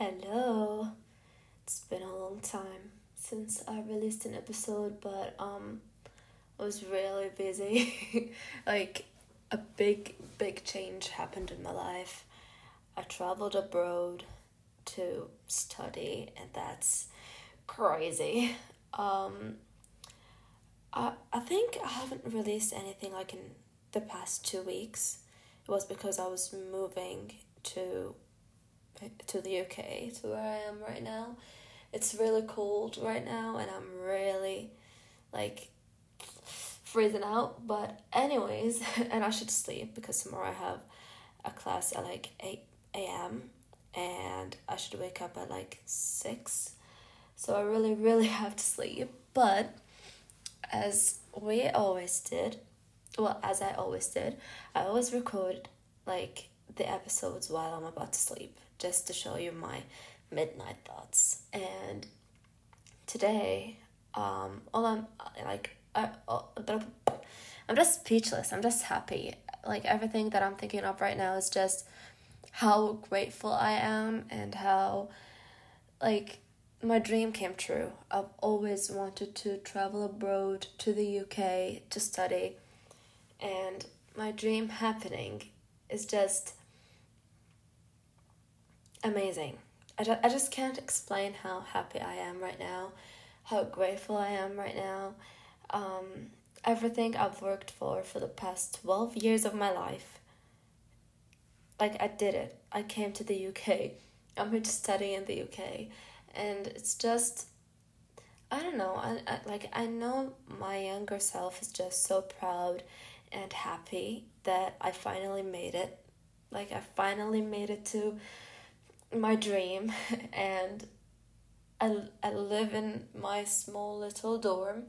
Hello. It's been a long time since I released an episode, but um I was really busy. like a big big change happened in my life. I traveled abroad to study and that's crazy. Um I I think I haven't released anything like in the past 2 weeks. It was because I was moving to to the UK, to where I am right now. It's really cold right now, and I'm really like freezing out. But, anyways, and I should sleep because tomorrow I have a class at like 8 a.m. and I should wake up at like 6. So, I really, really have to sleep. But, as we always did, well, as I always did, I always record like the episodes while I'm about to sleep just to show you my midnight thoughts. And today, um, all I'm like, I, I'm just speechless. I'm just happy. Like everything that I'm thinking of right now is just how grateful I am and how, like, my dream came true. I've always wanted to travel abroad to the UK to study, and my dream happening is just amazing. I, just, I just can't explain how happy I am right now, how grateful I am right now. Um, everything I've worked for for the past 12 years of my life. Like, I did it. I came to the UK. I'm here to study in the UK. And it's just, I don't know. I, I, like, I know my younger self is just so proud and happy that I finally made it. Like, I finally made it to my dream and I, I live in my small little dorm.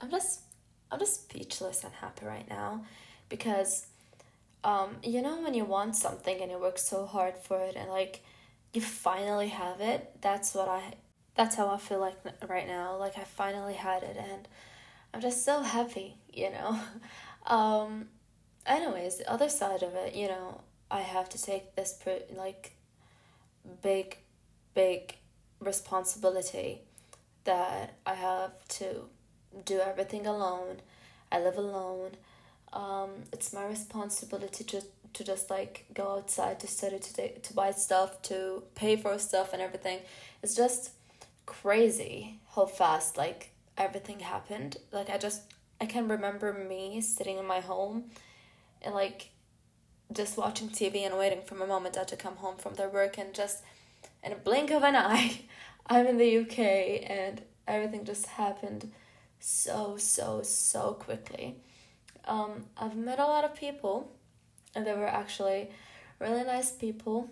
I'm just I'm just speechless and happy right now because um you know when you want something and you work so hard for it and like you finally have it that's what I that's how I feel like right now like I finally had it and I'm just so happy you know um anyways the other side of it you know I have to take this like big, big responsibility that I have to do everything alone. I live alone. Um, it's my responsibility to to just like go outside to study to take, to buy stuff to pay for stuff and everything. It's just crazy how fast like everything happened. Like I just I can remember me sitting in my home and like just watching TV and waiting for my mom and dad to come home from their work and just in a blink of an eye I'm in the UK and everything just happened so so so quickly. Um, I've met a lot of people and they were actually really nice people.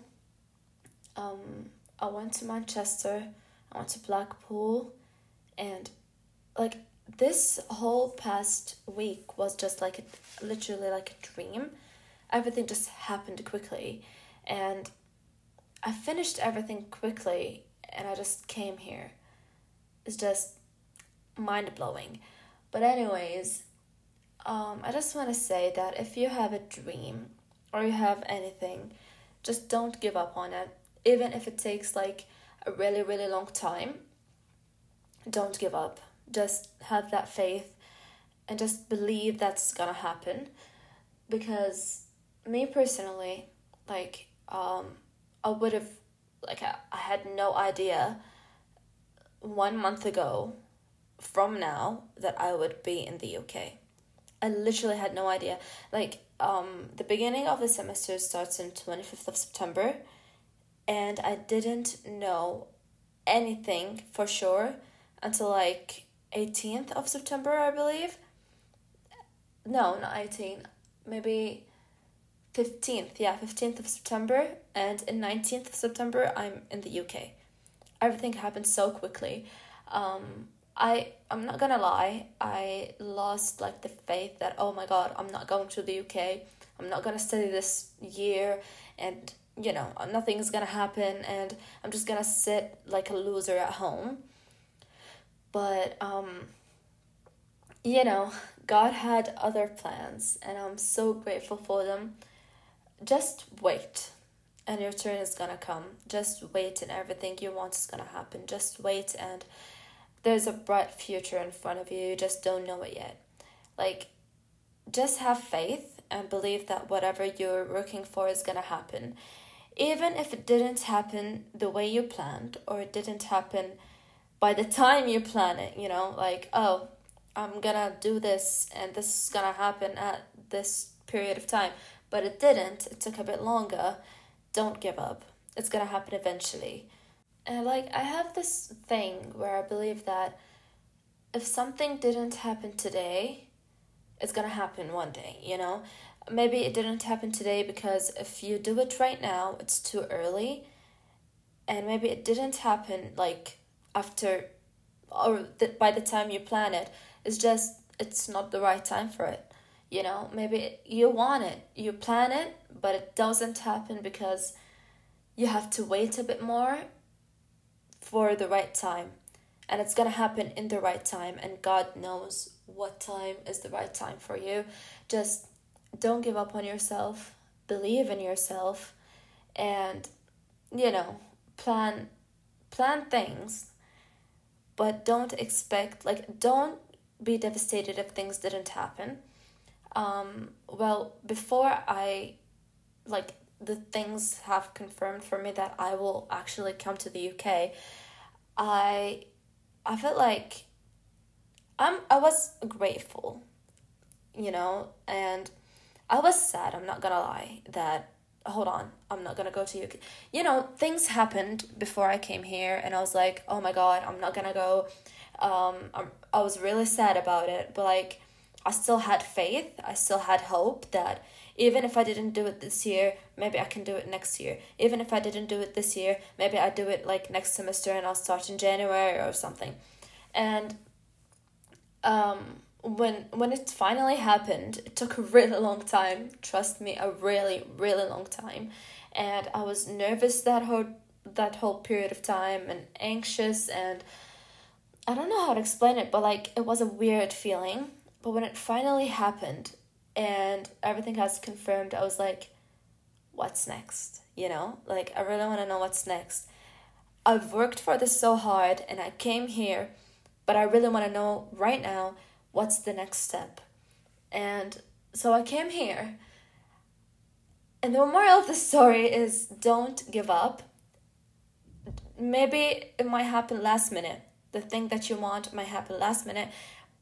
Um, I went to Manchester, I went to Blackpool and like this whole past week was just like a, literally like a dream everything just happened quickly and I finished everything quickly and I just came here. It's just mind blowing. But, anyways, um, I just want to say that if you have a dream or you have anything, just don't give up on it. Even if it takes like a really, really long time, don't give up. Just have that faith and just believe that's gonna happen because me personally, like, um, I would have, like, I, had no idea one month ago from now that I would be in the UK. I literally had no idea. Like, um, the beginning of the semester starts in 25th of September, and I didn't know anything for sure until like 18th of September, I believe. No, not 18. Maybe 15th, yeah, 15th of September, and in 19th of September, I'm in the UK. Everything happened so quickly. Um, I I'm not gonna lie, I lost like the faith that oh my god, I'm not going to the UK. I'm not gonna study this year, and you know nothing's gonna happen, and I'm just gonna sit like a loser at home. But um, you know, God had other plans, and I'm so grateful for them just wait. and your turn is gonna come. Just wait, and everything you want is gonna happen. Just wait, and there's a bright future in front of you. You just don't know it yet. Like, just have faith and believe that whatever you're working for is gonna happen. Even if it didn't happen the way you planned, or it didn't happen by the time you plan it, you know, like, oh, I'm gonna do this and this is gonna happen at this period of time. But it didn't, it took a bit longer. Don't give up. It's gonna happen eventually. And like, I have this thing where I believe that if something didn't happen today, it's gonna happen one day, you know? Maybe it didn't happen today because if you do it right now, it's too early. And maybe it didn't happen like after or th- by the time you plan it. It's just, it's not the right time for it. You know, maybe you want it, you plan it, but it doesn't happen because you have to wait a bit more for the right time. And it's gonna happen in the right time, and God knows what time is the right time for you. Just don't give up on yourself, believe in yourself, and you know, plan plan things, but don't expect like don't be devastated if things didn't happen. Um, well, before I like the things have confirmed for me that I will actually come to the UK, I I felt like I'm I was grateful, you know, and I was sad, I'm not gonna lie, that hold on, I'm not gonna go to UK. You know, things happened before I came here and I was like, oh my god, I'm not gonna go. Um I'm, I was really sad about it, but like I still had faith, I still had hope that even if I didn't do it this year, maybe I can do it next year. Even if I didn't do it this year, maybe I do it like next semester and I'll start in January or something. And um, when when it finally happened, it took a really long time. Trust me, a really really long time, and I was nervous that whole that whole period of time and anxious and I don't know how to explain it, but like it was a weird feeling. But when it finally happened and everything has confirmed, I was like, what's next? You know, like I really want to know what's next. I've worked for this so hard and I came here but I really want to know right now what's the next step. And so I came here. And the moral of the story is don't give up. Maybe it might happen last minute. The thing that you want might happen last minute,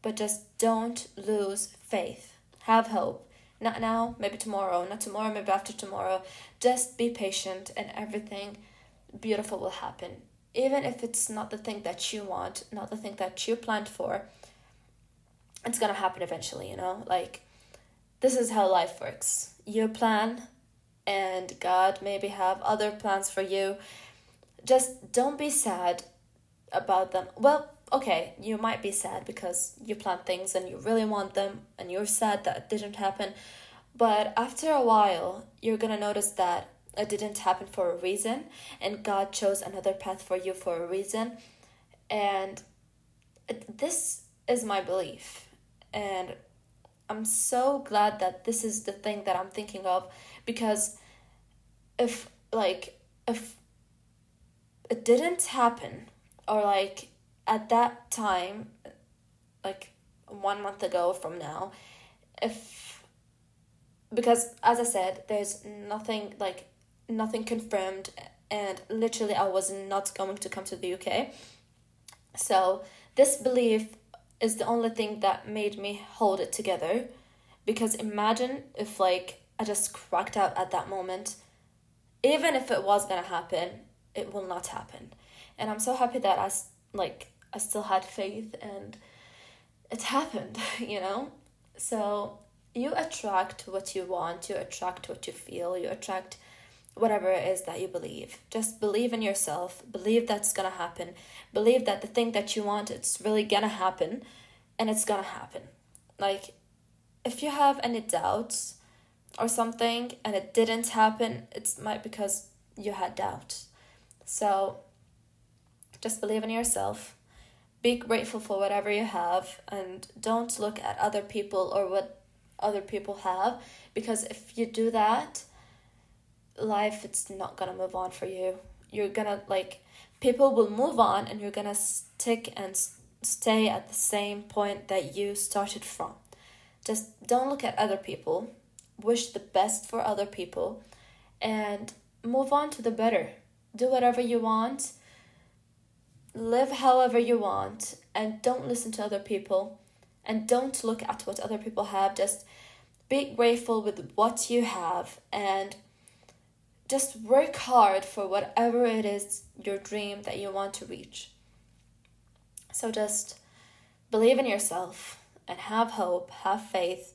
but just don't lose faith. Have hope. Not now, maybe tomorrow, not tomorrow, maybe after tomorrow. Just be patient and everything beautiful will happen even if it's not the thing that you want, not the thing that you planned for, it's gonna happen eventually, you know? Like, this is how life works. You plan, and God maybe have other plans for you. Just don't be sad about them. Well, okay, you might be sad because you plan things and you really want them, and you're sad that it didn't happen. But after a while, you're gonna notice that it didn't happen for a reason and god chose another path for you for a reason and this is my belief and i'm so glad that this is the thing that i'm thinking of because if like if it didn't happen or like at that time like one month ago from now if because as i said there's nothing like nothing confirmed and literally I was not going to come to the UK. So this belief is the only thing that made me hold it together because imagine if like I just cracked out at that moment even if it was to happen it will not happen and I'm so happy that I like I still had faith and it happened you know so you attract what you want you attract what you feel you attract whatever it is that you believe. Just believe in yourself. Believe that's gonna happen. Believe that the thing that you want, it's really gonna happen and it's gonna happen. Like, if you have any doubts or something and it didn't happen, it's might because you had doubts. So, just believe in yourself. Be grateful for whatever you have and don't look at other people or what other people have because if you do that, life it's not gonna move on for you. You're gonna like people will move on and you're gonna stick and stay at the same point that you started from. Just don't look at other people, wish the best for other people, and move on to the better. Do whatever you want, live however you want, and don't listen to other people, and don't look at what other people have. Just be grateful with what you have and just work hard for whatever it is your dream that you want to reach. So just believe in yourself and have hope, have faith,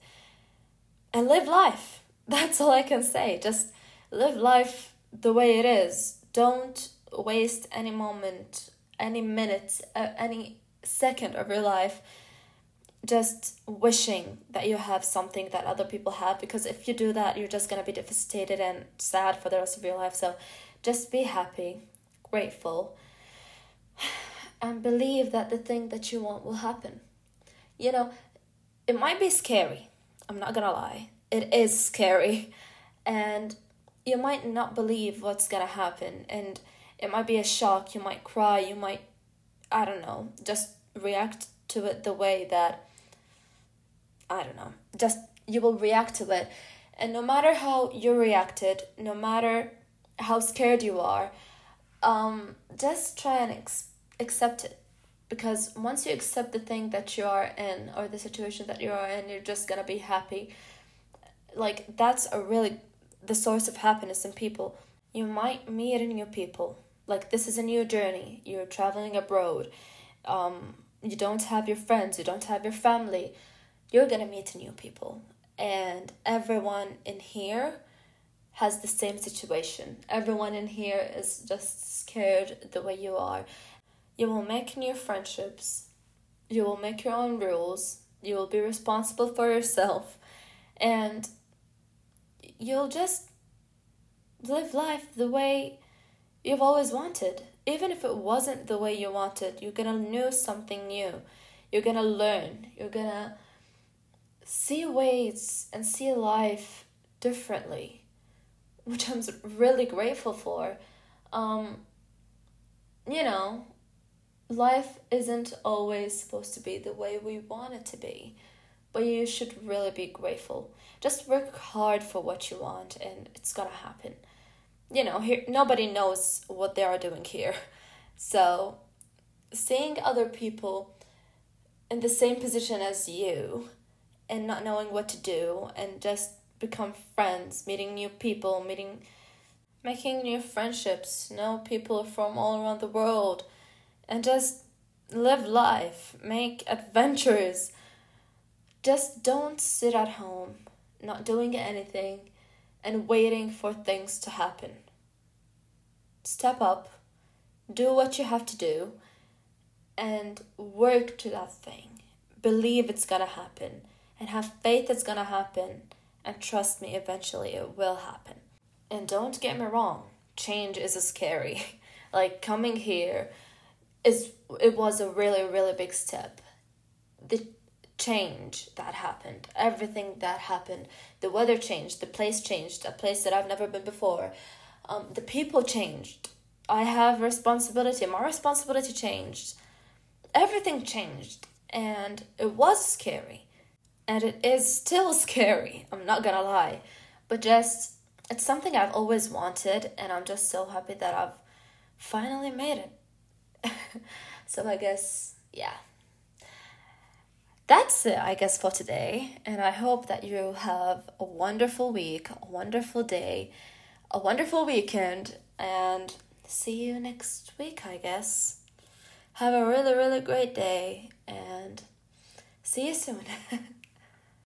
and live life. That's all I can say. Just live life the way it is. Don't waste any moment, any minute, uh, any second of your life just wishing that you have something that other people have because if you do that you're just going to be devastated and sad for the rest of your life. So just be happy grateful and believe that the thing that you want will happen. You know it might be scary i'm not going to lie it is scary and you might not believe what's going to happen and it might be a shock you might cry you might i don't know just react to it the way that I don't know, just you will react to it. And no matter how you reacted, no matter how scared you are, um, just try and ex- accept it. Because once you accept the thing that you are in or the situation that you are in, you're just gonna be happy. Like, that's a really the source of happiness in people. You might meet a new people. Like, this is a new journey. You're traveling abroad. Um, you don't have your friends, you don't have your family. You're gonna meet new people. And everyone in here has the same situation. Everyone in here is just scared the way you are. You will make new friendships. You will make your own rules. You will be responsible for yourself. And you'll just live life the way you've always wanted even if it wasn't the way you wanted you're gonna know something new you're gonna learn you're gonna see ways and see life differently, which I'm really grateful for. Um, you know, life isn't always supposed to be the way we want it to be, but you should really be grateful. Just work hard for what you want, and it's gonna happen. You know, here nobody knows what they are doing here, so seeing other people in the same position as you and not knowing what to do and just become friends, meeting new people, meeting making new friendships, know people from all around the world and just live life, make adventures. Just don't sit at home, not doing anything and waiting for things to happen. Step up, do what you have to do, and work to that thing. Believe it's gonna happen and have faith it's gonna happen and trust me eventually it will happen and don't get me wrong change is scary like coming here is it was a really really big step the change that happened everything that happened the weather changed the place changed a place that i've never been before um, the people changed i have responsibility my responsibility changed everything changed and it was scary and it is still scary, I'm not gonna lie. But just, it's something I've always wanted, and I'm just so happy that I've finally made it. so I guess, yeah. That's it, I guess, for today. And I hope that you have a wonderful week, a wonderful day, a wonderful weekend, and see you next week, I guess. Have a really, really great day, and see you soon.